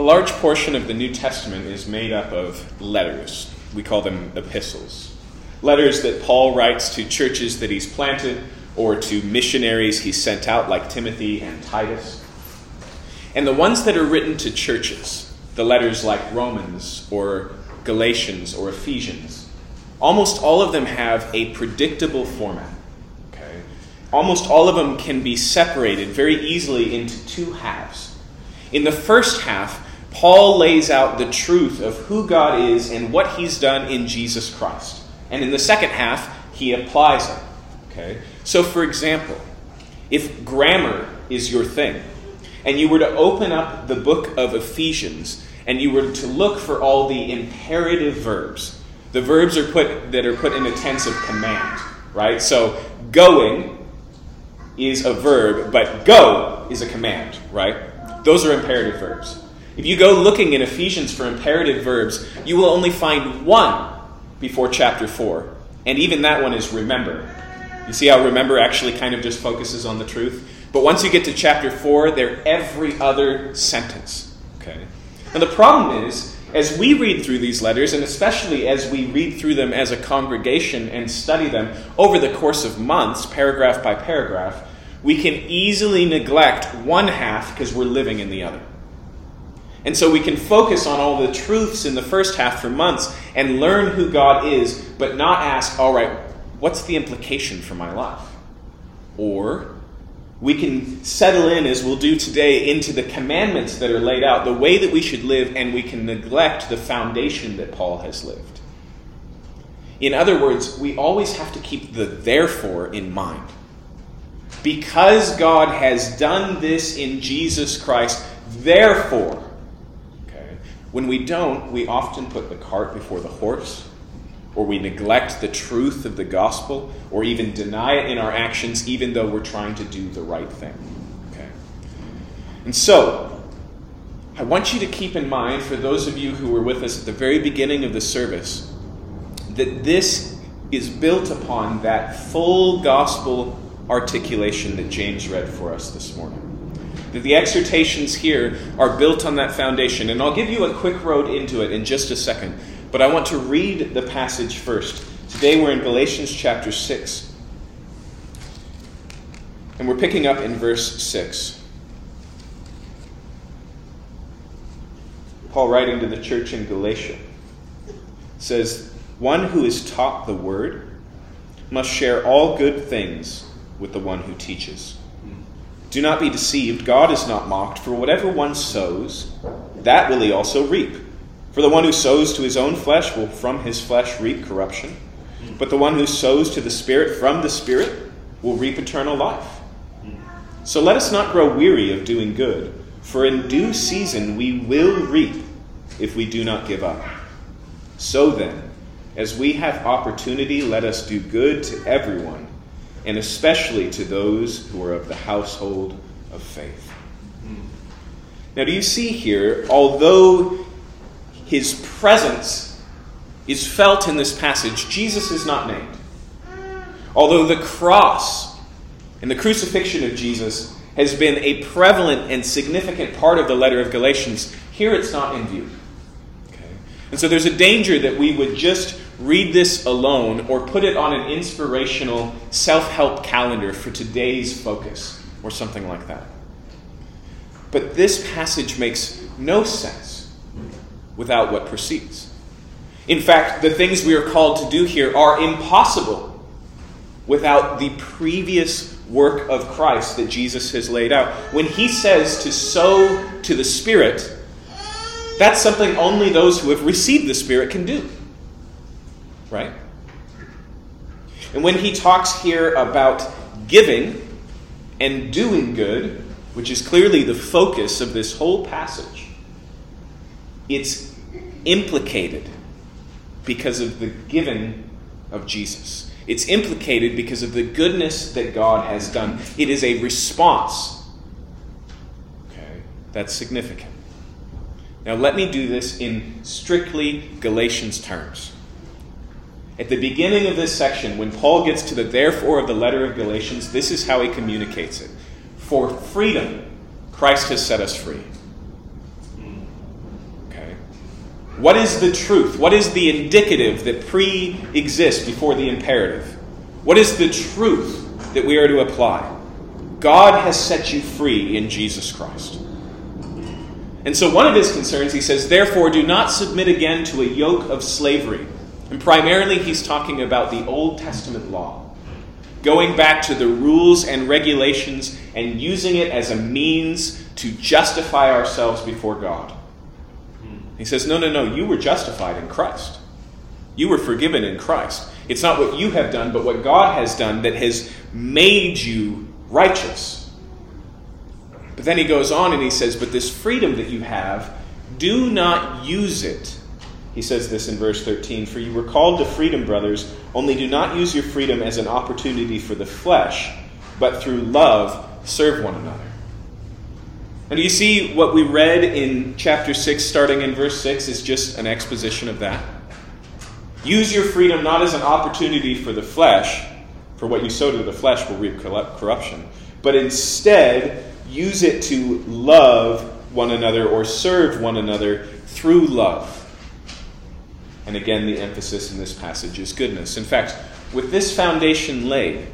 A large portion of the New Testament is made up of letters. We call them epistles. Letters that Paul writes to churches that he's planted or to missionaries he sent out, like Timothy and Titus. And the ones that are written to churches, the letters like Romans or Galatians or Ephesians, almost all of them have a predictable format. Okay? Almost all of them can be separated very easily into two halves. In the first half, Paul lays out the truth of who God is and what he's done in Jesus Christ. And in the second half, he applies it. Okay? So, for example, if grammar is your thing, and you were to open up the book of Ephesians and you were to look for all the imperative verbs, the verbs are put that are put in a tense of command, right? So going is a verb, but go is a command, right? Those are imperative verbs. If you go looking in Ephesians for imperative verbs, you will only find one before chapter 4. And even that one is remember. You see how remember actually kind of just focuses on the truth? But once you get to chapter 4, they're every other sentence. Okay? And the problem is, as we read through these letters, and especially as we read through them as a congregation and study them over the course of months, paragraph by paragraph, we can easily neglect one half because we're living in the other. And so we can focus on all the truths in the first half for months and learn who God is, but not ask, all right, what's the implication for my life? Or we can settle in, as we'll do today, into the commandments that are laid out, the way that we should live, and we can neglect the foundation that Paul has lived. In other words, we always have to keep the therefore in mind. Because God has done this in Jesus Christ, therefore, when we don't, we often put the cart before the horse or we neglect the truth of the gospel, or even deny it in our actions, even though we're trying to do the right thing. Okay? And so, I want you to keep in mind, for those of you who were with us at the very beginning of the service, that this is built upon that full gospel articulation that James read for us this morning. That the exhortations here are built on that foundation. And I'll give you a quick road into it in just a second. But I want to read the passage first. Today we're in Galatians chapter 6. And we're picking up in verse 6. Paul, writing to the church in Galatia, says, One who is taught the word must share all good things with the one who teaches. Do not be deceived. God is not mocked, for whatever one sows, that will he also reap. For the one who sows to his own flesh will from his flesh reap corruption, but the one who sows to the Spirit from the Spirit will reap eternal life. So let us not grow weary of doing good, for in due season we will reap if we do not give up. So then, as we have opportunity, let us do good to everyone, and especially to those who are of the household of faith. Now, do you see here, although his presence is felt in this passage, Jesus is not named. Although the cross and the crucifixion of Jesus has been a prevalent and significant part of the letter of Galatians, here it's not in view. Okay? And so there's a danger that we would just read this alone or put it on an inspirational self help calendar for today's focus or something like that. But this passage makes no sense without what precedes. In fact, the things we are called to do here are impossible without the previous work of Christ that Jesus has laid out. When he says to sow to the Spirit, that's something only those who have received the Spirit can do. Right? And when he talks here about giving and doing good, which is clearly the focus of this whole passage, it's implicated because of the giving of Jesus. It's implicated because of the goodness that God has done. It is a response. Okay, that's significant. Now, let me do this in strictly Galatians terms. At the beginning of this section, when Paul gets to the therefore of the letter of Galatians, this is how he communicates it. For freedom, Christ has set us free. Okay. What is the truth? What is the indicative that pre exists before the imperative? What is the truth that we are to apply? God has set you free in Jesus Christ. And so, one of his concerns, he says, therefore, do not submit again to a yoke of slavery. And primarily, he's talking about the Old Testament law, going back to the rules and regulations and using it as a means to justify ourselves before God. He says, no, no, no, you were justified in Christ. You were forgiven in Christ. It's not what you have done, but what God has done that has made you righteous. But then he goes on and he says, But this freedom that you have, do not use it. He says this in verse 13 For you were called to freedom, brothers, only do not use your freedom as an opportunity for the flesh, but through love serve one another. And you see what we read in chapter 6, starting in verse 6, is just an exposition of that? Use your freedom not as an opportunity for the flesh, for what you sow to the flesh will reap corruption, but instead use it to love one another or serve one another through love. And again, the emphasis in this passage is goodness. In fact, with this foundation laid,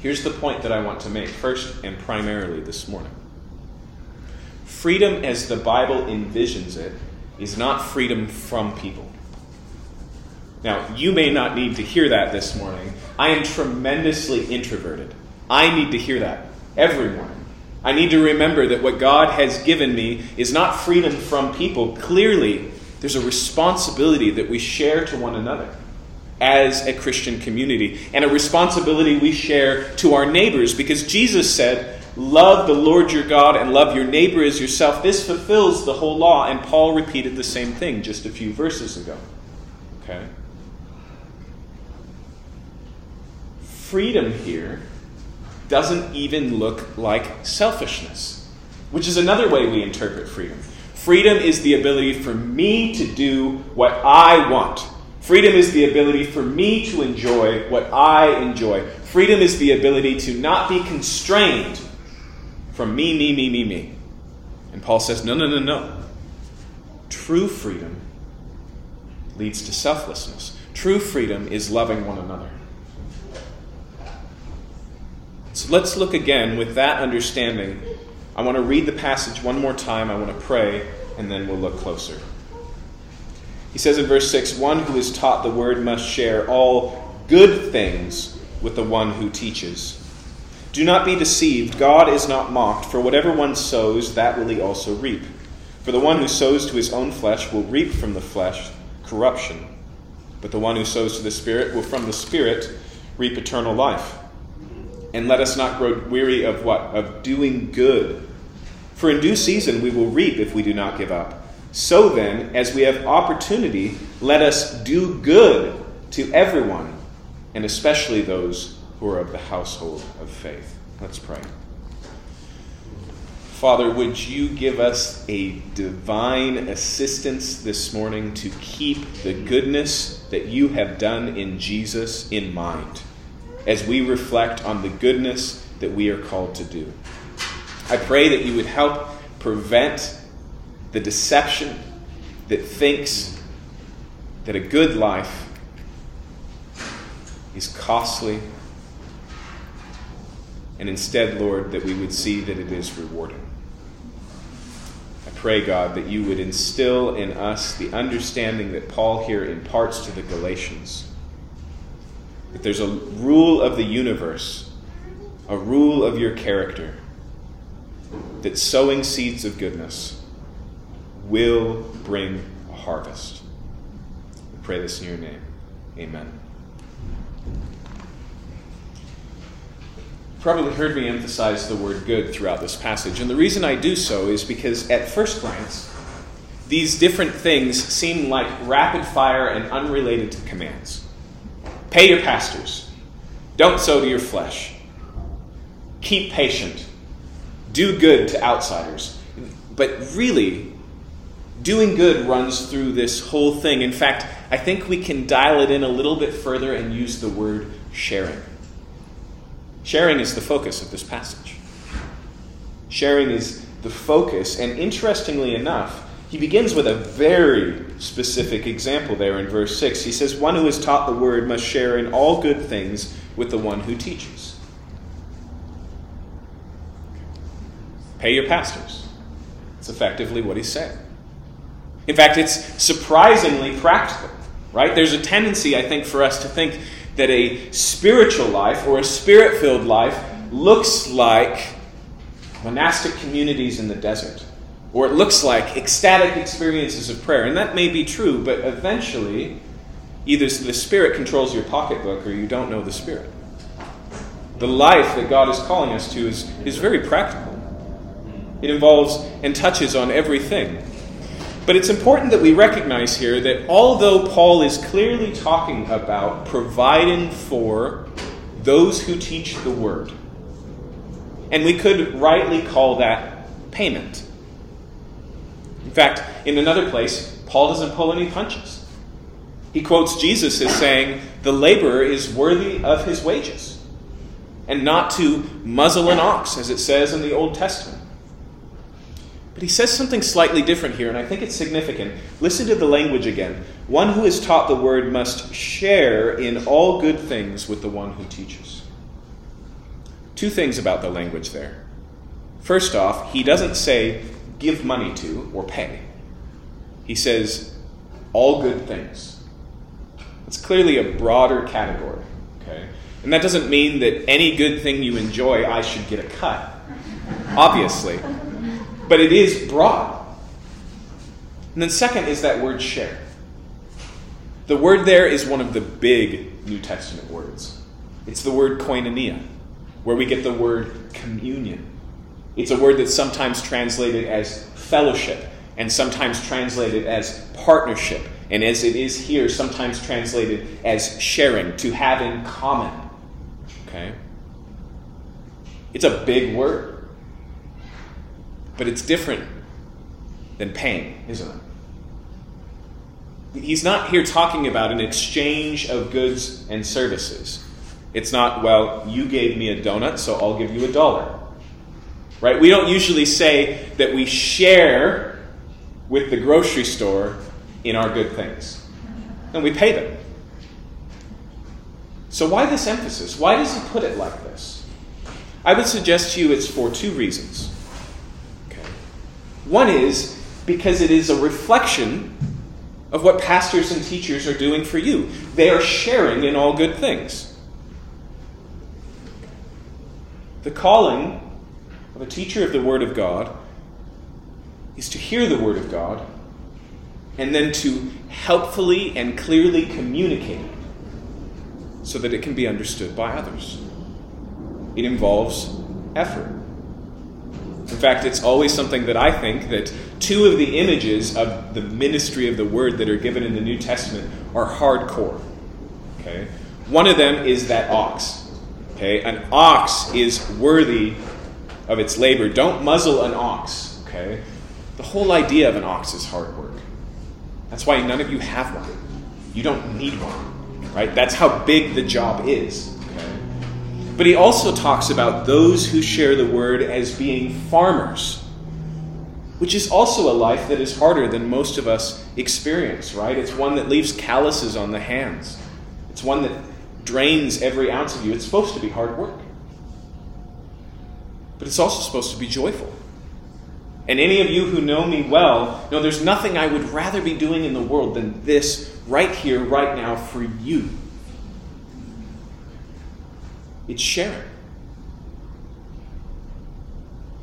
here's the point that I want to make first and primarily this morning. Freedom, as the Bible envisions it, is not freedom from people. Now, you may not need to hear that this morning. I am tremendously introverted. I need to hear that every morning. I need to remember that what God has given me is not freedom from people. Clearly, there's a responsibility that we share to one another as a Christian community, and a responsibility we share to our neighbors because Jesus said, Love the Lord your God and love your neighbor as yourself. This fulfills the whole law, and Paul repeated the same thing just a few verses ago. Okay? Freedom here doesn't even look like selfishness, which is another way we interpret freedom. Freedom is the ability for me to do what I want. Freedom is the ability for me to enjoy what I enjoy. Freedom is the ability to not be constrained from me, me, me, me, me. And Paul says, no, no, no, no. True freedom leads to selflessness. True freedom is loving one another. So let's look again with that understanding. I want to read the passage one more time. I want to pray, and then we'll look closer. He says in verse 6 One who is taught the word must share all good things with the one who teaches. Do not be deceived. God is not mocked, for whatever one sows, that will he also reap. For the one who sows to his own flesh will reap from the flesh corruption, but the one who sows to the Spirit will from the Spirit reap eternal life. And let us not grow weary of what? Of doing good. For in due season we will reap if we do not give up. So then, as we have opportunity, let us do good to everyone, and especially those who are of the household of faith. Let's pray. Father, would you give us a divine assistance this morning to keep the goodness that you have done in Jesus in mind as we reflect on the goodness that we are called to do? I pray that you would help prevent the deception that thinks that a good life is costly and instead, Lord, that we would see that it is rewarding. I pray, God, that you would instill in us the understanding that Paul here imparts to the Galatians that there's a rule of the universe, a rule of your character, that sowing seeds of goodness will bring a harvest. We pray this in your name. Amen. Probably heard me emphasize the word good throughout this passage. And the reason I do so is because at first glance, these different things seem like rapid fire and unrelated commands. Pay your pastors. Don't sow to your flesh. Keep patient. Do good to outsiders. But really, doing good runs through this whole thing. In fact, I think we can dial it in a little bit further and use the word sharing. Sharing is the focus of this passage. Sharing is the focus, and interestingly enough, he begins with a very specific example there in verse 6. He says, One who is taught the word must share in all good things with the one who teaches. Pay your pastors. It's effectively what he's saying. In fact, it's surprisingly practical, right? There's a tendency, I think, for us to think that a spiritual life or a spirit filled life looks like monastic communities in the desert or it looks like ecstatic experiences of prayer. And that may be true, but eventually, either the Spirit controls your pocketbook or you don't know the Spirit. The life that God is calling us to is, is very practical, it involves and touches on everything. But it's important that we recognize here that although Paul is clearly talking about providing for those who teach the word, and we could rightly call that payment. In fact, in another place, Paul doesn't pull any punches. He quotes Jesus as saying, The laborer is worthy of his wages, and not to muzzle an ox, as it says in the Old Testament. But he says something slightly different here, and I think it's significant. Listen to the language again. One who is taught the word must share in all good things with the one who teaches. Two things about the language there. First off, he doesn't say, give money to or pay. He says, all good things. It's clearly a broader category. Okay? And that doesn't mean that any good thing you enjoy, I should get a cut. Obviously. But it is broad. And then, second, is that word share. The word there is one of the big New Testament words. It's the word koinonia, where we get the word communion. It's a word that's sometimes translated as fellowship and sometimes translated as partnership. And as it is here, sometimes translated as sharing, to have in common. Okay? It's a big word. But it's different than paying, isn't it? He's not here talking about an exchange of goods and services. It's not, well, you gave me a donut, so I'll give you a dollar. Right? We don't usually say that we share with the grocery store in our good things. And we pay them. So, why this emphasis? Why does he put it like this? I would suggest to you it's for two reasons. Okay. One is because it is a reflection of what pastors and teachers are doing for you. They are sharing in all good things. The calling of a teacher of the Word of God is to hear the Word of God and then to helpfully and clearly communicate it so that it can be understood by others. It involves effort. In fact, it's always something that I think that two of the images of the ministry of the word that are given in the New Testament are hardcore. Okay? One of them is that ox. Okay? An ox is worthy of its labor. Don't muzzle an ox, okay? The whole idea of an ox is hard work. That's why none of you have one. You don't need one, right? That's how big the job is, okay? But he also talks about those who share the word as being farmers, which is also a life that is harder than most of us experience, right? It's one that leaves calluses on the hands. It's one that drains every ounce of you. It's supposed to be hard work but it's also supposed to be joyful. And any of you who know me well know there's nothing I would rather be doing in the world than this right here, right now, for you. It's sharing.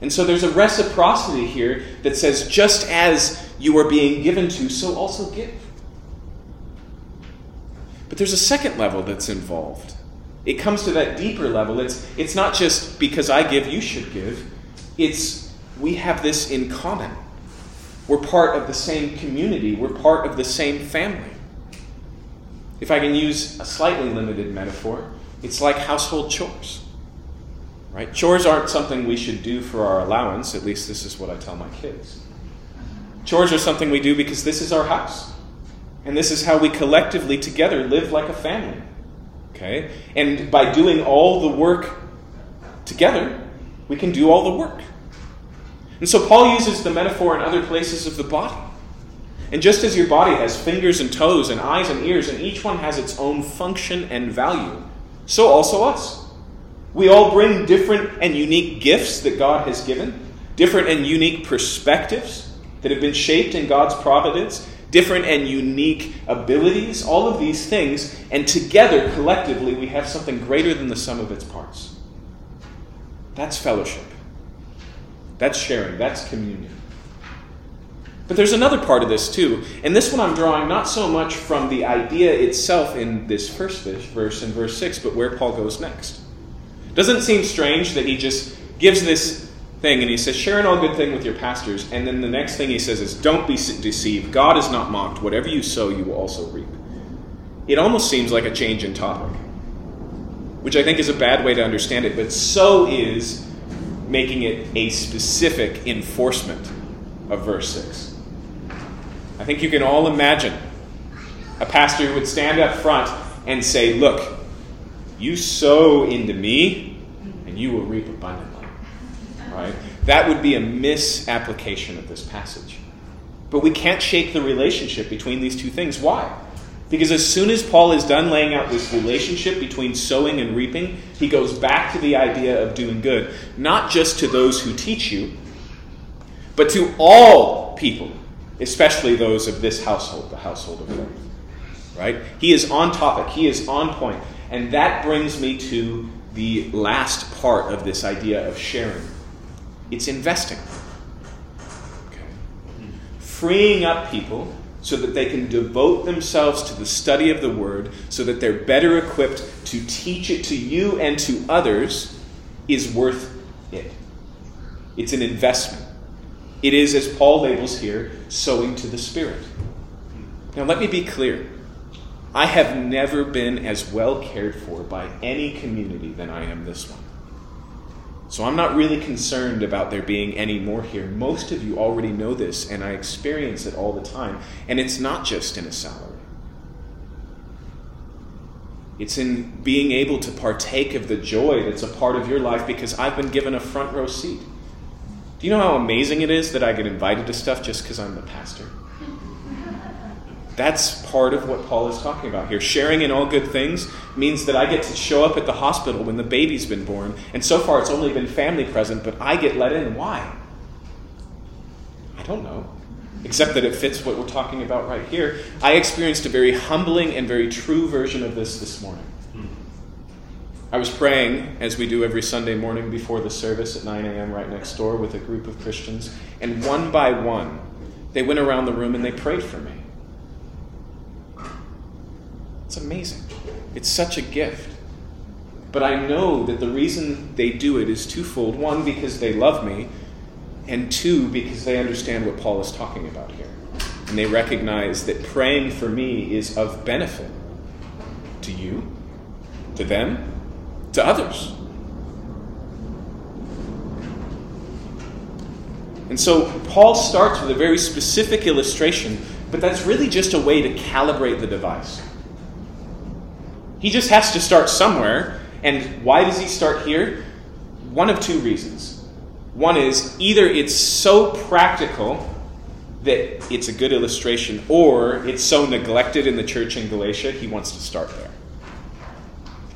And so there's a reciprocity here that says just as you are being given to, so also give. But there's a second level that's involved. It comes to that deeper level. It's, it's not just because I give, you should give. It's we have this in common. We're part of the same community, we're part of the same family. If I can use a slightly limited metaphor, it's like household chores. Right? Chores aren't something we should do for our allowance, at least this is what I tell my kids. Chores are something we do because this is our house. And this is how we collectively together live like a family. Okay? And by doing all the work together, we can do all the work. And so Paul uses the metaphor in other places of the body. And just as your body has fingers and toes and eyes and ears, and each one has its own function and value, so also us. We all bring different and unique gifts that God has given, different and unique perspectives that have been shaped in God's providence, different and unique abilities, all of these things, and together, collectively, we have something greater than the sum of its parts. That's fellowship. That's sharing. That's communion. But there's another part of this too, and this one I'm drawing not so much from the idea itself in this first verse in verse 6, but where Paul goes next. Doesn't seem strange that he just gives this thing and he says, Share an all good thing with your pastors, and then the next thing he says is, Don't be deceived. God is not mocked. Whatever you sow, you will also reap. It almost seems like a change in topic, which I think is a bad way to understand it, but so is making it a specific enforcement of verse 6. I think you can all imagine a pastor who would stand up front and say, Look, you sow into me, and you will reap abundantly. Right? That would be a misapplication of this passage. But we can't shake the relationship between these two things. Why? Because as soon as Paul is done laying out this relationship between sowing and reaping, he goes back to the idea of doing good, not just to those who teach you, but to all people especially those of this household, the household of faith. Right? He is on topic, he is on point. And that brings me to the last part of this idea of sharing it's investing. Okay. Freeing up people so that they can devote themselves to the study of the Word, so that they're better equipped to teach it to you and to others, is worth it. It's an investment. It is, as Paul labels here, sowing to the Spirit. Now, let me be clear. I have never been as well cared for by any community than I am this one. So I'm not really concerned about there being any more here. Most of you already know this, and I experience it all the time. And it's not just in a salary, it's in being able to partake of the joy that's a part of your life because I've been given a front row seat. Do you know how amazing it is that I get invited to stuff just because I'm the pastor? That's part of what Paul is talking about here. Sharing in all good things means that I get to show up at the hospital when the baby's been born. And so far, it's only been family present, but I get let in. Why? I don't know. Except that it fits what we're talking about right here. I experienced a very humbling and very true version of this this morning. I was praying, as we do every Sunday morning before the service at 9 a.m., right next door with a group of Christians, and one by one, they went around the room and they prayed for me. It's amazing. It's such a gift. But I know that the reason they do it is twofold one, because they love me, and two, because they understand what Paul is talking about here. And they recognize that praying for me is of benefit to you, to them, to others. And so Paul starts with a very specific illustration, but that's really just a way to calibrate the device. He just has to start somewhere. And why does he start here? One of two reasons. One is either it's so practical that it's a good illustration, or it's so neglected in the church in Galatia, he wants to start there.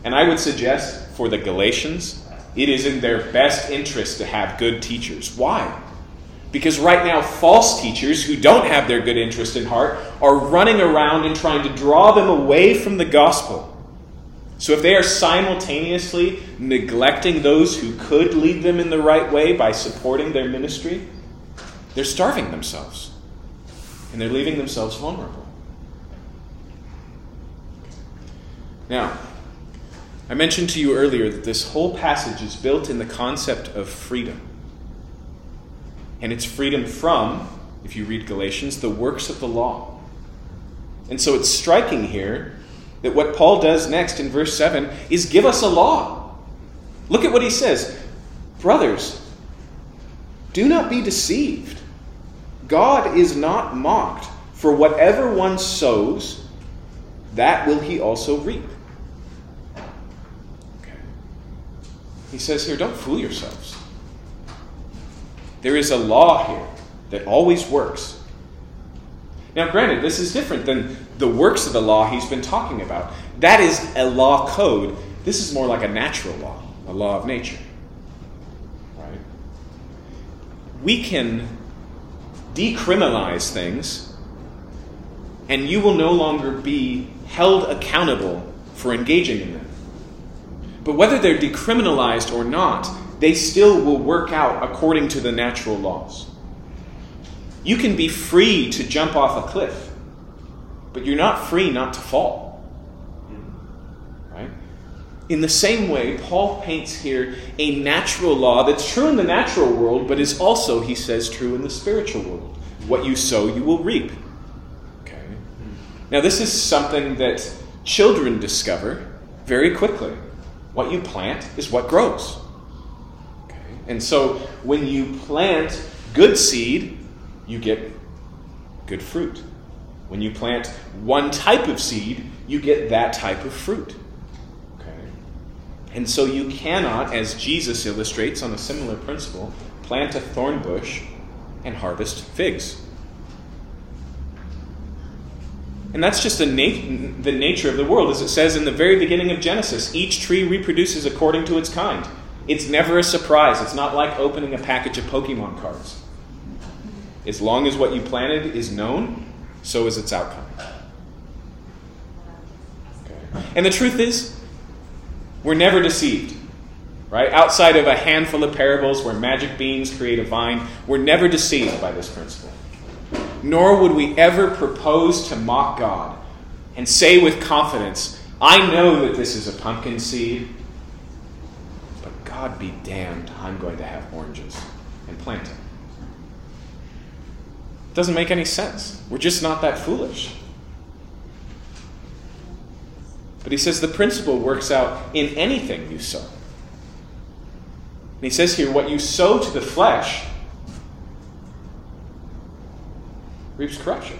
And I would suggest for the Galatians, it is in their best interest to have good teachers. Why? Because right now, false teachers who don't have their good interest in heart are running around and trying to draw them away from the gospel. So if they are simultaneously neglecting those who could lead them in the right way by supporting their ministry, they're starving themselves. And they're leaving themselves vulnerable. Now, I mentioned to you earlier that this whole passage is built in the concept of freedom. And it's freedom from, if you read Galatians, the works of the law. And so it's striking here that what Paul does next in verse 7 is give us a law. Look at what he says Brothers, do not be deceived. God is not mocked, for whatever one sows, that will he also reap. He says here, don't fool yourselves. There is a law here that always works. Now, granted, this is different than the works of the law he's been talking about. That is a law code. This is more like a natural law, a law of nature. Right? We can decriminalize things, and you will no longer be held accountable for engaging in them. But whether they're decriminalized or not, they still will work out according to the natural laws. You can be free to jump off a cliff, but you're not free not to fall. Right? In the same way, Paul paints here a natural law that's true in the natural world, but is also, he says, true in the spiritual world. What you sow, you will reap. Okay. Now, this is something that children discover very quickly. What you plant is what grows. Okay. And so, when you plant good seed, you get good fruit. When you plant one type of seed, you get that type of fruit. Okay? And so you cannot, as Jesus illustrates on a similar principle, plant a thorn bush and harvest figs. And that's just the, nat- the nature of the world. As it says in the very beginning of Genesis, each tree reproduces according to its kind. It's never a surprise. It's not like opening a package of Pokemon cards. As long as what you planted is known, so is its outcome. Okay. And the truth is, we're never deceived. Right? Outside of a handful of parables where magic beans create a vine, we're never deceived by this principle. Nor would we ever propose to mock God and say with confidence, I know that this is a pumpkin seed, but God be damned, I'm going to have oranges and plant them. It doesn't make any sense. We're just not that foolish. But he says the principle works out in anything you sow. And he says here, what you sow to the flesh reaps corruption.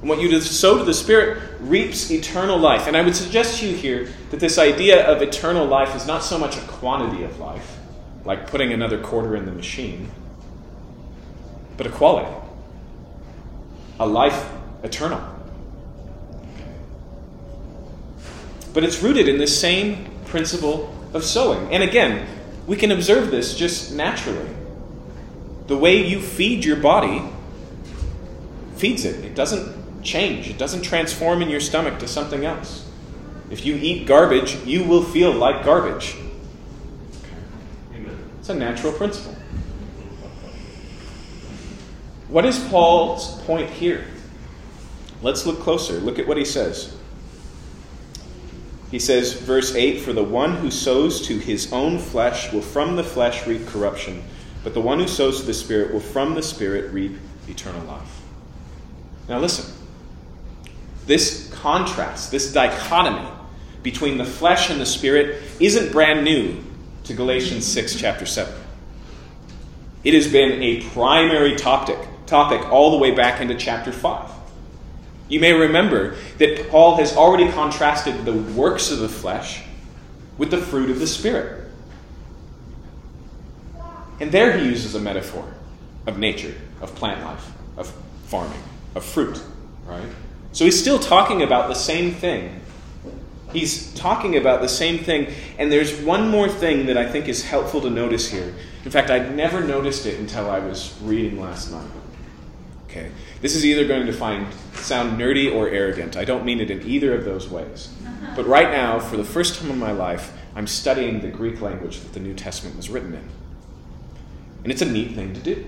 And what you sow to the Spirit reaps eternal life. And I would suggest to you here that this idea of eternal life is not so much a quantity of life, like putting another quarter in the machine, but a quality a life eternal. But it's rooted in this same principle of sowing. And again, we can observe this just naturally. The way you feed your body feeds it, it doesn't change, it doesn't transform in your stomach to something else. If you eat garbage, you will feel like garbage. It's a natural principle. What is Paul's point here? Let's look closer. Look at what he says. He says, verse 8 For the one who sows to his own flesh will from the flesh reap corruption, but the one who sows to the Spirit will from the Spirit reap eternal life. Now listen. This contrast, this dichotomy between the flesh and the Spirit isn't brand new to Galatians 6, chapter 7. It has been a primary topic topic all the way back into chapter 5. You may remember that Paul has already contrasted the works of the flesh with the fruit of the Spirit. And there he uses a metaphor of nature, of plant life, of farming, of fruit, right? So he's still talking about the same thing. He's talking about the same thing, and there's one more thing that I think is helpful to notice here. In fact, I'd never noticed it until I was reading last night. Okay? This is either going to sound nerdy or arrogant. I don't mean it in either of those ways. But right now, for the first time in my life, I'm studying the Greek language that the New Testament was written in. And it's a neat thing to do.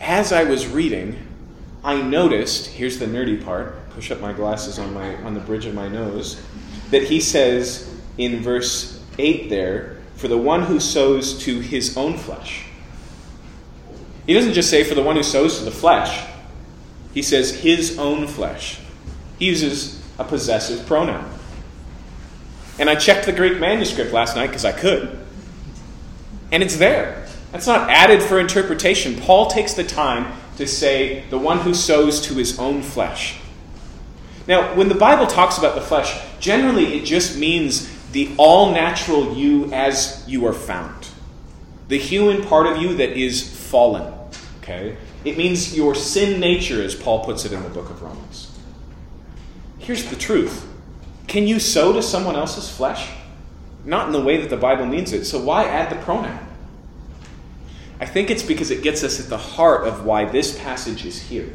As I was reading, I noticed, here's the nerdy part, push up my glasses on my on the bridge of my nose, that he says in verse 8 there, for the one who sows to his own flesh. He doesn't just say, for the one who sows to the flesh, he says, his own flesh. He uses a possessive pronoun. And I checked the Greek manuscript last night because I could. And it's there. That's not added for interpretation. Paul takes the time to say, the one who sows to his own flesh. Now, when the Bible talks about the flesh, generally it just means the all natural you as you are found. The human part of you that is fallen. Okay? It means your sin nature, as Paul puts it in the book of Romans. Here's the truth Can you sow to someone else's flesh? Not in the way that the Bible means it, so why add the pronoun? I think it's because it gets us at the heart of why this passage is here.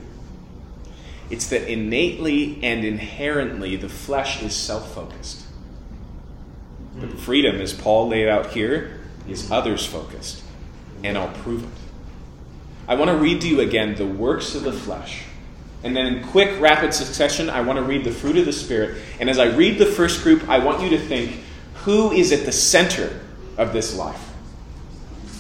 It's that innately and inherently the flesh is self focused. But freedom, as Paul laid out here, is others focused. And I'll prove it. I want to read to you again the works of the flesh. And then in quick, rapid succession, I want to read the fruit of the Spirit. And as I read the first group, I want you to think who is at the center of this life?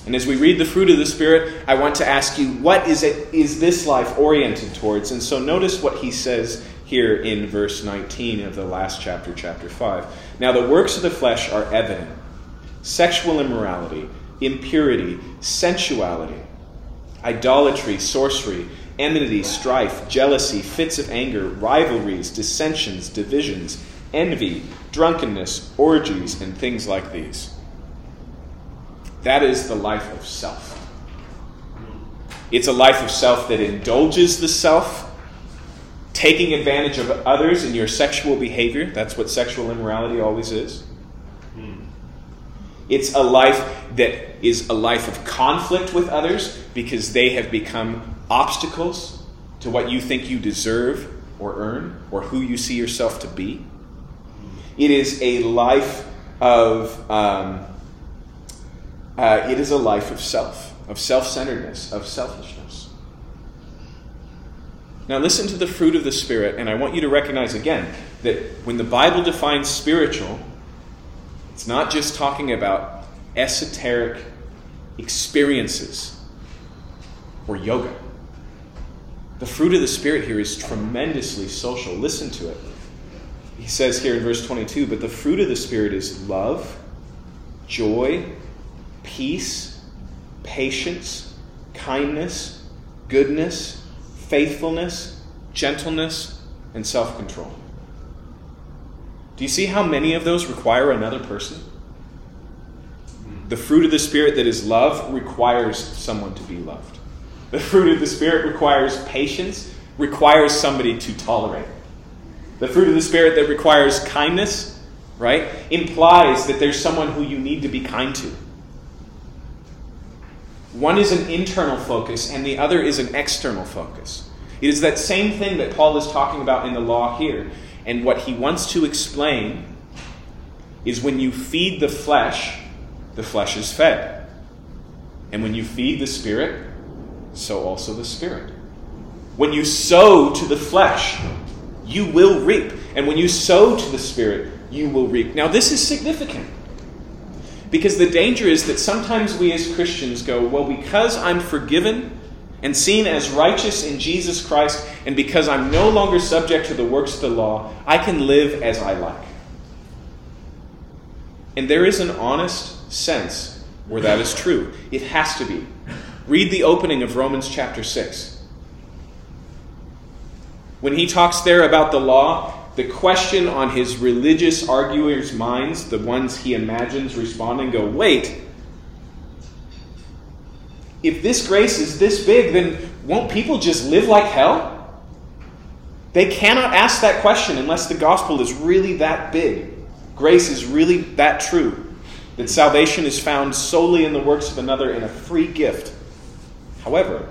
And as we read the fruit of the Spirit, I want to ask you, what is it is this life oriented towards? And so notice what he says here in verse 19 of the last chapter, chapter 5. Now the works of the flesh are evident sexual immorality, impurity, sensuality, idolatry, sorcery, enmity, strife, jealousy, fits of anger, rivalries, dissensions, divisions, envy, drunkenness, orgies, and things like these. That is the life of self. It's a life of self that indulges the self, taking advantage of others in your sexual behavior. That's what sexual immorality always is. It's a life that is a life of conflict with others because they have become obstacles to what you think you deserve or earn or who you see yourself to be. It is a life of um, uh, it is a life of self, of self centeredness, of selfishness. Now, listen to the fruit of the Spirit, and I want you to recognize again that when the Bible defines spiritual, it's not just talking about esoteric experiences or yoga. The fruit of the Spirit here is tremendously social. Listen to it. He says here in verse 22 But the fruit of the Spirit is love, joy, peace, patience, kindness, goodness, faithfulness, gentleness, and self control. Do you see how many of those require another person? The fruit of the Spirit that is love requires someone to be loved. The fruit of the Spirit requires patience, requires somebody to tolerate. The fruit of the Spirit that requires kindness, right, implies that there's someone who you need to be kind to. One is an internal focus, and the other is an external focus. It is that same thing that Paul is talking about in the law here. And what he wants to explain is when you feed the flesh, the flesh is fed. And when you feed the spirit, so also the spirit. When you sow to the flesh, you will reap. And when you sow to the spirit, you will reap. Now, this is significant. Because the danger is that sometimes we as Christians go, well, because I'm forgiven and seen as righteous in Jesus Christ, and because I'm no longer subject to the works of the law, I can live as I like. And there is an honest sense where that is true. It has to be. Read the opening of Romans chapter 6. When he talks there about the law, the question on his religious arguers' minds, the ones he imagines responding, go, wait, if this grace is this big, then won't people just live like hell? They cannot ask that question unless the gospel is really that big. Grace is really that true. That salvation is found solely in the works of another in a free gift. However,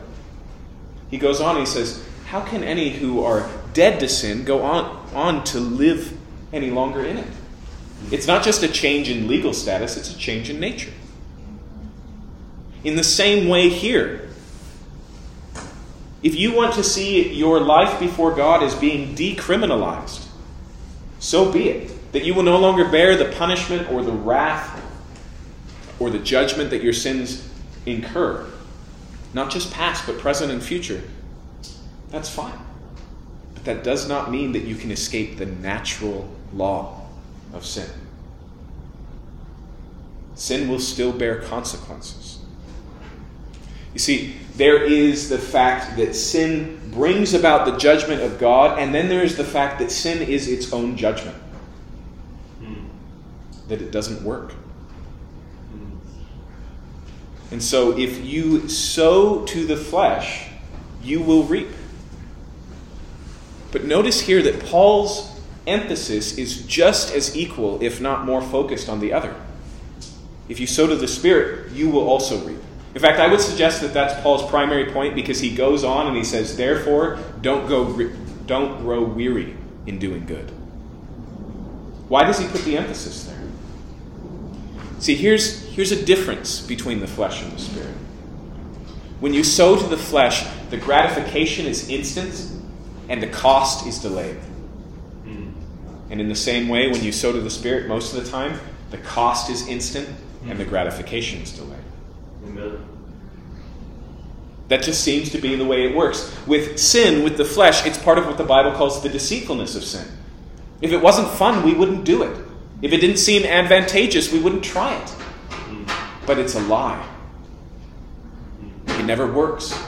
he goes on, he says, How can any who are dead to sin go on, on to live any longer in it? It's not just a change in legal status, it's a change in nature. In the same way, here, if you want to see your life before God as being decriminalized, so be it. That you will no longer bear the punishment or the wrath or the judgment that your sins incur. Not just past, but present and future. That's fine. But that does not mean that you can escape the natural law of sin. Sin will still bear consequences. You see, there is the fact that sin brings about the judgment of God, and then there is the fact that sin is its own judgment. Hmm. That it doesn't work. And so, if you sow to the flesh, you will reap. But notice here that Paul's emphasis is just as equal, if not more focused, on the other. If you sow to the Spirit, you will also reap. In fact, I would suggest that that's Paul's primary point because he goes on and he says, Therefore, don't, go, don't grow weary in doing good. Why does he put the emphasis there? See, here's, here's a difference between the flesh and the spirit. When you sow to the flesh, the gratification is instant and the cost is delayed. And in the same way, when you sow to the Spirit, most of the time, the cost is instant and the gratification is delayed. That just seems to be the way it works. With sin, with the flesh, it's part of what the Bible calls the deceitfulness of sin. If it wasn't fun, we wouldn't do it. If it didn't seem advantageous, we wouldn't try it. But it's a lie. It never works.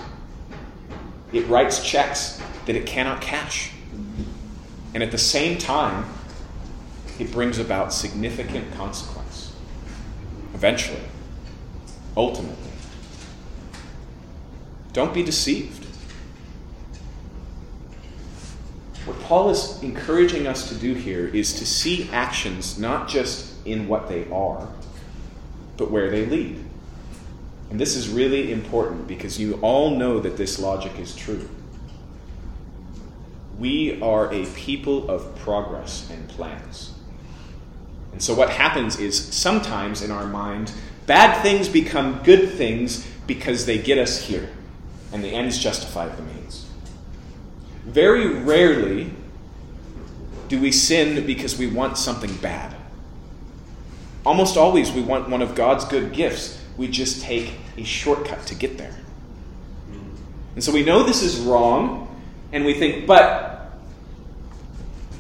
It writes checks that it cannot cash. And at the same time, it brings about significant consequence. Eventually, ultimately. Don't be deceived. What Paul is encouraging us to do here is to see actions not just in what they are, but where they lead. And this is really important because you all know that this logic is true. We are a people of progress and plans. And so, what happens is sometimes in our mind, bad things become good things because they get us here, and the ends justify the means. Very rarely do we sin because we want something bad. Almost always, we want one of God's good gifts. We just take a shortcut to get there. And so we know this is wrong, and we think, but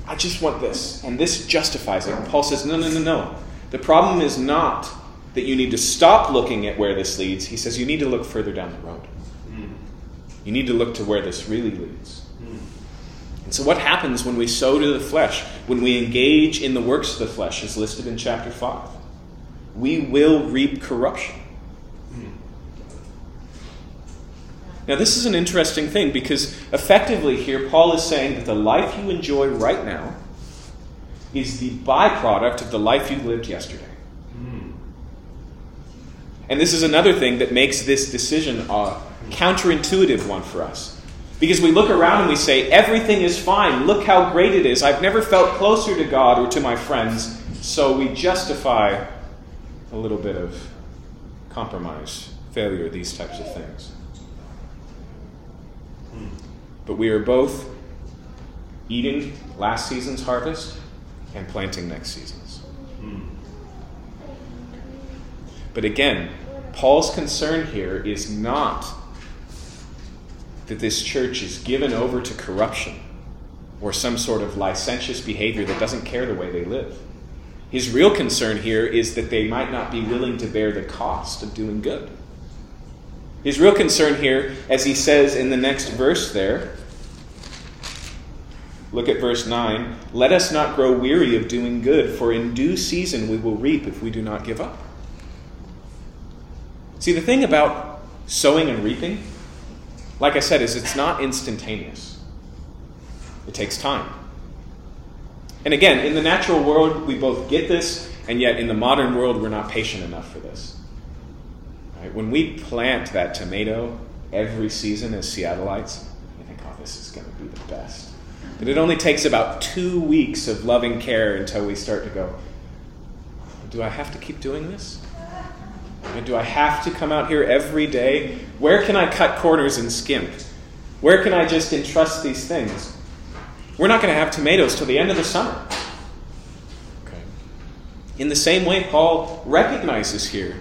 I just want this, and this justifies it. And Paul says, no, no, no, no. The problem is not that you need to stop looking at where this leads. He says you need to look further down the road. Hmm. You need to look to where this really leads. Hmm. And so, what happens when we sow to the flesh, when we engage in the works of the flesh, is listed in chapter 5? We will reap corruption. Hmm. Now, this is an interesting thing because effectively here, Paul is saying that the life you enjoy right now is the byproduct of the life you lived yesterday. And this is another thing that makes this decision a counterintuitive one for us. Because we look around and we say, everything is fine. Look how great it is. I've never felt closer to God or to my friends. So we justify a little bit of compromise, failure, these types of things. But we are both eating last season's harvest and planting next season's. But again, Paul's concern here is not that this church is given over to corruption or some sort of licentious behavior that doesn't care the way they live. His real concern here is that they might not be willing to bear the cost of doing good. His real concern here, as he says in the next verse there, look at verse 9 let us not grow weary of doing good, for in due season we will reap if we do not give up. See, the thing about sowing and reaping, like I said, is it's not instantaneous, it takes time. And again, in the natural world, we both get this, and yet in the modern world, we're not patient enough for this. Right? When we plant that tomato every season as Seattleites, we think, oh, this is going to be the best. But it only takes about two weeks of loving care until we start to go, do I have to keep doing this? Do I have to come out here every day? Where can I cut corners and skimp? Where can I just entrust these things? We're not going to have tomatoes till the end of the summer. Okay. In the same way, Paul recognizes here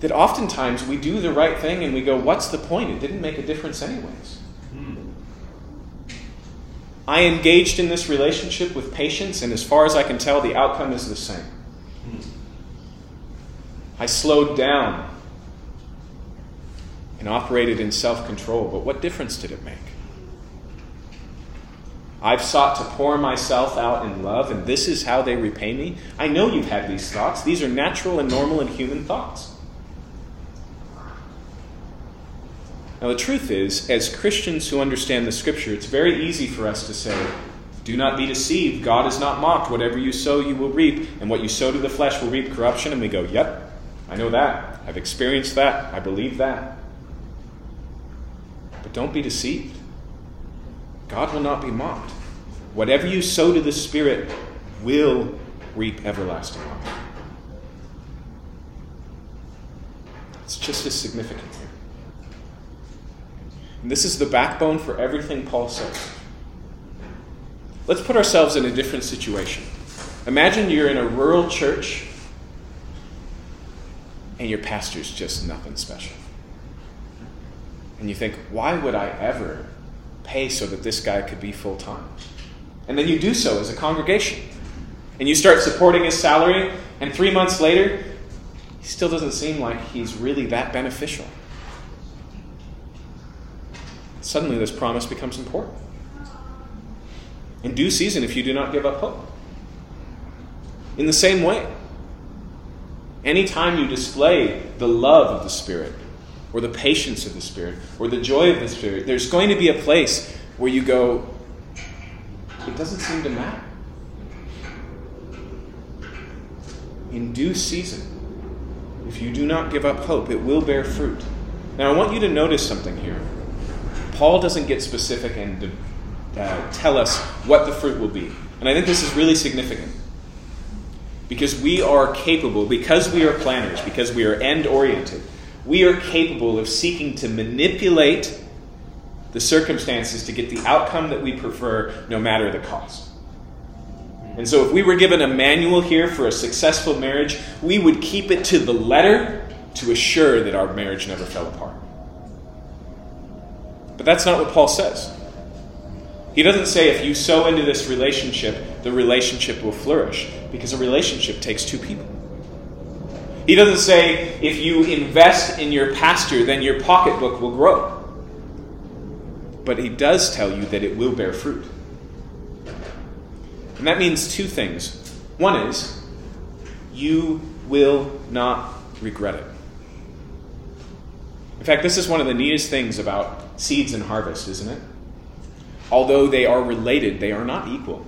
that oftentimes we do the right thing and we go, What's the point? It didn't make a difference, anyways. Hmm. I engaged in this relationship with patience, and as far as I can tell, the outcome is the same. I slowed down and operated in self control, but what difference did it make? I've sought to pour myself out in love, and this is how they repay me. I know you've had these thoughts. These are natural and normal and human thoughts. Now, the truth is, as Christians who understand the Scripture, it's very easy for us to say, Do not be deceived. God is not mocked. Whatever you sow, you will reap. And what you sow to the flesh will reap corruption. And we go, Yep, I know that. I've experienced that. I believe that. But don't be deceived. God will not be mocked. Whatever you sow to the Spirit will reap everlasting life. It's just as significant here. And this is the backbone for everything Paul says. Let's put ourselves in a different situation. Imagine you're in a rural church and your pastor's just nothing special. And you think, why would I ever pay so that this guy could be full time? And then you do so as a congregation. And you start supporting his salary, and three months later, he still doesn't seem like he's really that beneficial. Suddenly, this promise becomes important. In due season, if you do not give up hope. In the same way, anytime you display the love of the Spirit, or the patience of the Spirit, or the joy of the Spirit, there's going to be a place where you go, it doesn't seem to matter. In due season, if you do not give up hope, it will bear fruit. Now, I want you to notice something here. Paul doesn't get specific and uh, tell us what the fruit will be. And I think this is really significant. Because we are capable, because we are planners, because we are end oriented, we are capable of seeking to manipulate the circumstances to get the outcome that we prefer, no matter the cost. And so, if we were given a manual here for a successful marriage, we would keep it to the letter to assure that our marriage never fell apart. But that's not what Paul says. He doesn't say if you sow into this relationship, the relationship will flourish, because a relationship takes two people. He doesn't say if you invest in your pastor, then your pocketbook will grow. But he does tell you that it will bear fruit. And that means two things. One is, you will not regret it. In fact, this is one of the neatest things about seeds and harvest, isn't it? Although they are related, they are not equal.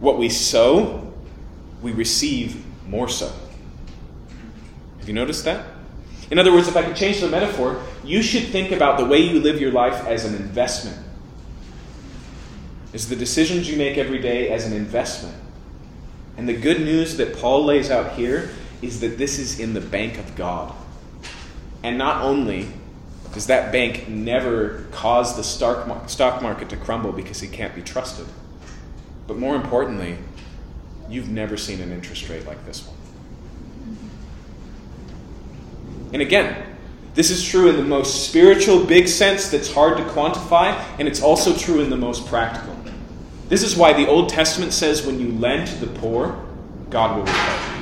What we sow, we receive more so. Have you noticed that? In other words, if I could change the metaphor, you should think about the way you live your life as an investment. Is the decisions you make every day as an investment. And the good news that Paul lays out here is that this is in the bank of God. And not only does that bank never cause the stock market to crumble because he can't be trusted, but more importantly, you've never seen an interest rate like this one. And again, this is true in the most spiritual, big sense that's hard to quantify, and it's also true in the most practical. This is why the Old Testament says when you lend to the poor, God will repay.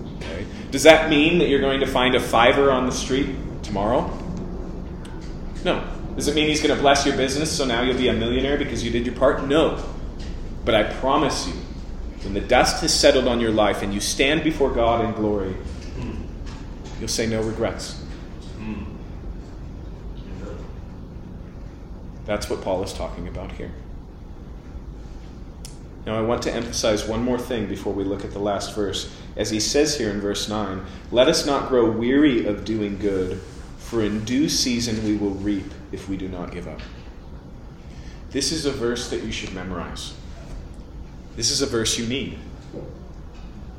You." Okay? Does that mean that you're going to find a fiver on the street tomorrow? No. Does it mean he's going to bless your business so now you'll be a millionaire because you did your part? No. But I promise you, when the dust has settled on your life and you stand before God in glory, you'll say no regrets. That's what Paul is talking about here. Now, I want to emphasize one more thing before we look at the last verse. As he says here in verse 9, let us not grow weary of doing good, for in due season we will reap if we do not give up. This is a verse that you should memorize. This is a verse you need.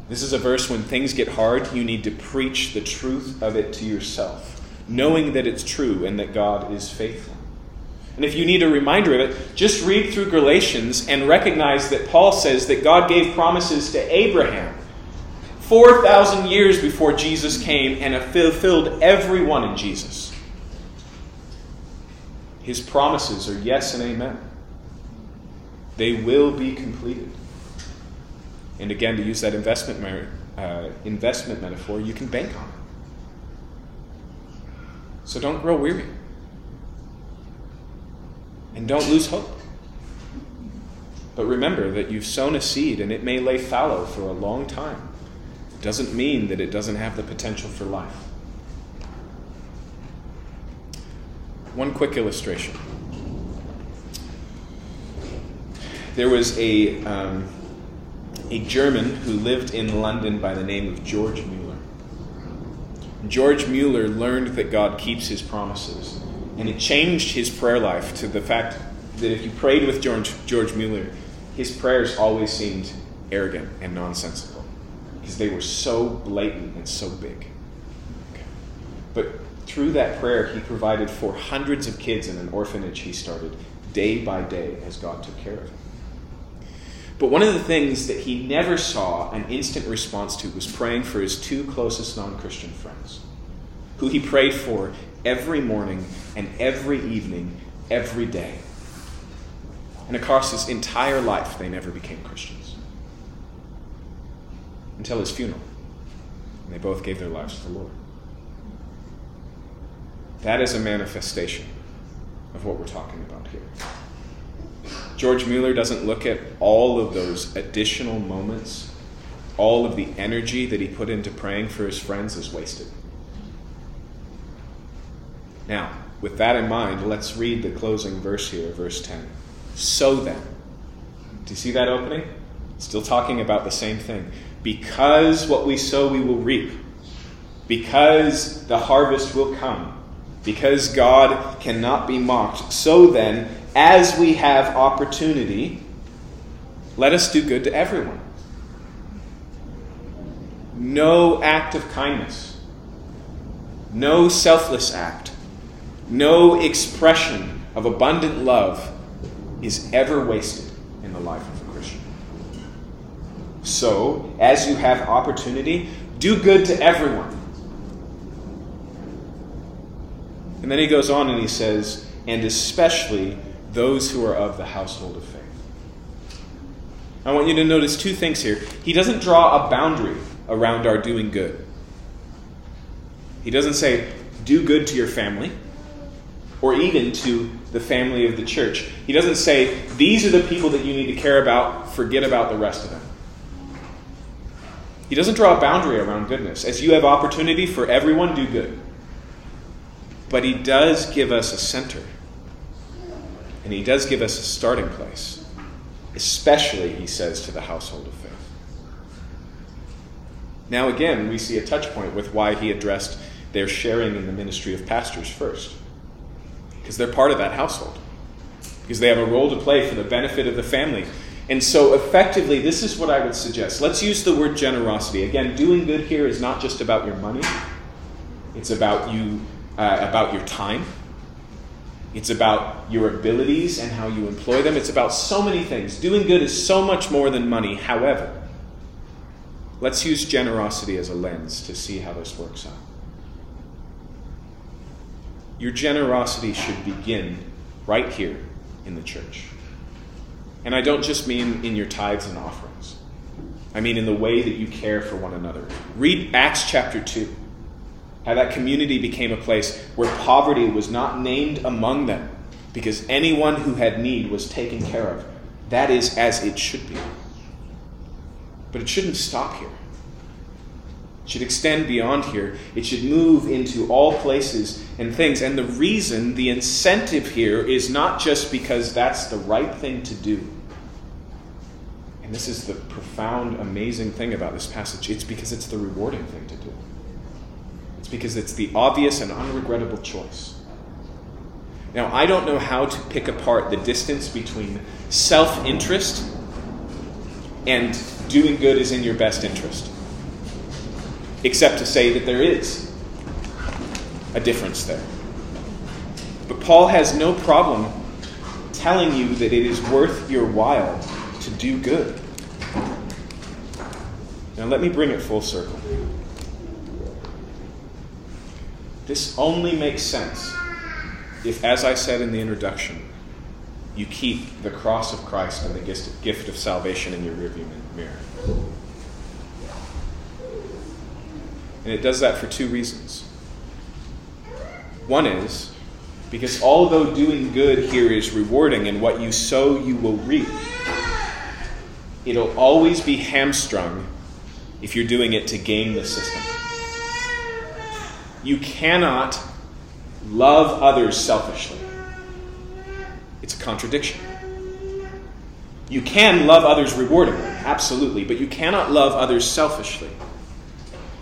This is a verse when things get hard, you need to preach the truth of it to yourself, knowing that it's true and that God is faithful. And if you need a reminder of it, just read through Galatians and recognize that Paul says that God gave promises to Abraham 4,000 years before Jesus came and fulfilled everyone in Jesus. His promises are yes and amen. They will be completed. And again, to use that investment, uh, investment metaphor, you can bank on it. So don't grow weary. And don't lose hope. But remember that you've sown a seed and it may lay fallow for a long time. It doesn't mean that it doesn't have the potential for life. One quick illustration. There was a, um, a German who lived in London by the name of George Mueller. George Mueller learned that God keeps his promises, and it changed his prayer life to the fact that if you prayed with George, George Mueller, his prayers always seemed arrogant and nonsensical because they were so blatant and so big. But through that prayer, he provided for hundreds of kids in an orphanage he started day by day as God took care of him. But one of the things that he never saw an instant response to was praying for his two closest non Christian friends, who he prayed for every morning and every evening, every day. And across his entire life, they never became Christians. Until his funeral. And they both gave their lives to the Lord. That is a manifestation of what we're talking about here. George Mueller doesn't look at all of those additional moments, all of the energy that he put into praying for his friends is wasted. Now, with that in mind, let's read the closing verse here, verse 10. So then, do you see that opening? Still talking about the same thing. Because what we sow, we will reap. Because the harvest will come. Because God cannot be mocked. So then, as we have opportunity, let us do good to everyone. No act of kindness, no selfless act, no expression of abundant love is ever wasted in the life of a Christian. So, as you have opportunity, do good to everyone. And then he goes on and he says, and especially those who are of the household of faith. I want you to notice two things here. He doesn't draw a boundary around our doing good. He doesn't say, do good to your family, or even to the family of the church. He doesn't say, these are the people that you need to care about, forget about the rest of them. He doesn't draw a boundary around goodness. As you have opportunity for everyone, do good. But he does give us a center. And he does give us a starting place, especially, he says, to the household of faith. Now, again, we see a touch point with why he addressed their sharing in the ministry of pastors first. Because they're part of that household, because they have a role to play for the benefit of the family. And so, effectively, this is what I would suggest. Let's use the word generosity. Again, doing good here is not just about your money, it's about you, uh, about your time it's about your abilities and how you employ them. It's about so many things. Doing good is so much more than money. However, let's use generosity as a lens to see how this works out. Your generosity should begin right here in the church. And I don't just mean in your tithes and offerings, I mean in the way that you care for one another. Read Acts chapter 2. How that community became a place where poverty was not named among them because anyone who had need was taken care of. That is as it should be. But it shouldn't stop here. It should extend beyond here. It should move into all places and things. And the reason, the incentive here is not just because that's the right thing to do. And this is the profound, amazing thing about this passage. It's because it's the rewarding thing to do because it's the obvious and unregrettable choice. Now, I don't know how to pick apart the distance between self interest and doing good is in your best interest, except to say that there is a difference there. But Paul has no problem telling you that it is worth your while to do good. Now, let me bring it full circle. This only makes sense if, as I said in the introduction, you keep the cross of Christ and the gift of salvation in your rearview mirror. And it does that for two reasons. One is because although doing good here is rewarding and what you sow, you will reap, it'll always be hamstrung if you're doing it to game the system. You cannot love others selfishly. It's a contradiction. You can love others rewardingly, absolutely, but you cannot love others selfishly.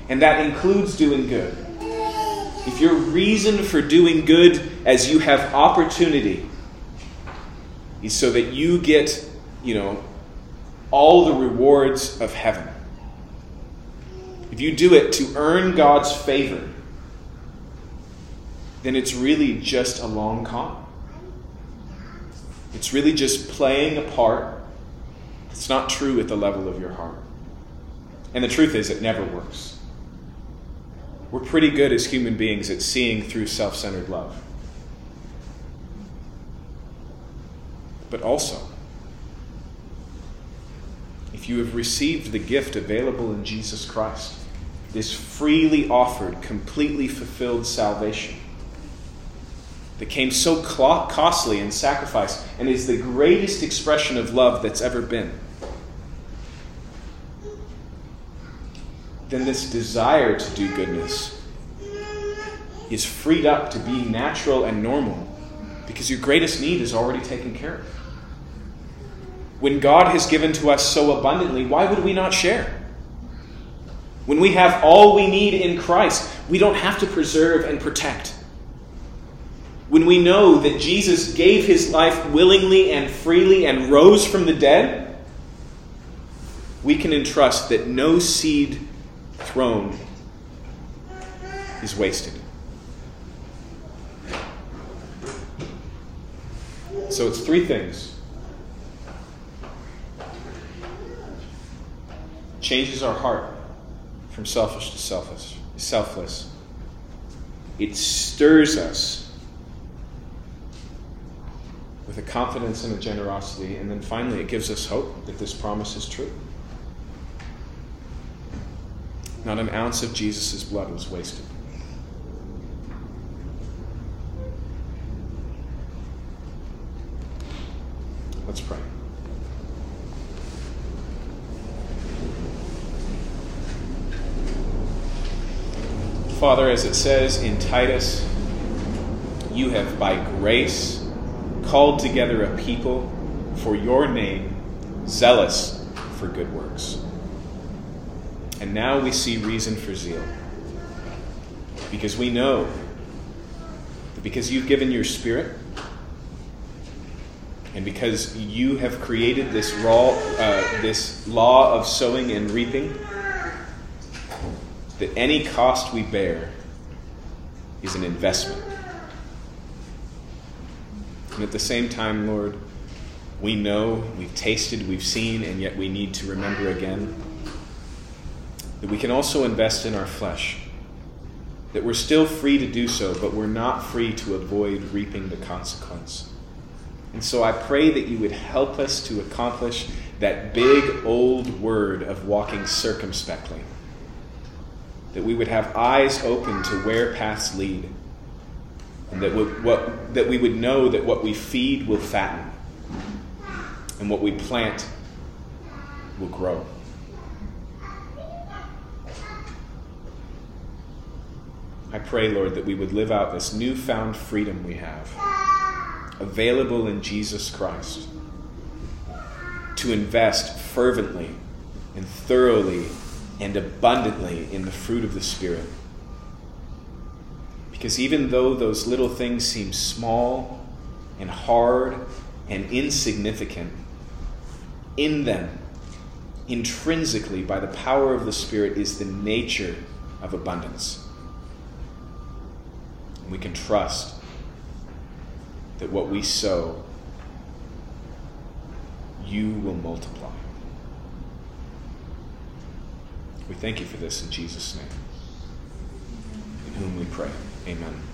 And that includes doing good. If your reason for doing good as you have opportunity is so that you get, you know, all the rewards of heaven. If you do it to earn God's favor, then it's really just a long con. It's really just playing a part. It's not true at the level of your heart. And the truth is, it never works. We're pretty good as human beings at seeing through self centered love. But also, if you have received the gift available in Jesus Christ, this freely offered, completely fulfilled salvation that came so costly in sacrifice and is the greatest expression of love that's ever been, then this desire to do goodness is freed up to be natural and normal because your greatest need is already taken care of. When God has given to us so abundantly, why would we not share? When we have all we need in Christ, we don't have to preserve and protect. When we know that Jesus gave his life willingly and freely and rose from the dead, we can entrust that no seed thrown is wasted. So it's three things changes our heart from selfish to selfish, selfless. It stirs us with a confidence and a generosity, and then finally it gives us hope that this promise is true. Not an ounce of Jesus' blood was wasted. Let's pray. Father, as it says in Titus, you have by grace called together a people for your name, zealous for good works. And now we see reason for zeal. Because we know that because you've given your spirit, and because you have created this, raw, uh, this law of sowing and reaping, that any cost we bear is an investment. And at the same time, Lord, we know, we've tasted, we've seen, and yet we need to remember again that we can also invest in our flesh. That we're still free to do so, but we're not free to avoid reaping the consequence. And so I pray that you would help us to accomplish that big old word of walking circumspectly that we would have eyes open to where paths lead, and that, we, what, that we would know that what we feed will fatten, and what we plant will grow. I pray, Lord, that we would live out this newfound freedom we have, available in Jesus Christ, to invest fervently and thoroughly and abundantly in the fruit of the Spirit. Because even though those little things seem small and hard and insignificant, in them, intrinsically, by the power of the Spirit, is the nature of abundance. And we can trust that what we sow, you will multiply. We thank you for this in Jesus' name, in whom we pray. Amen.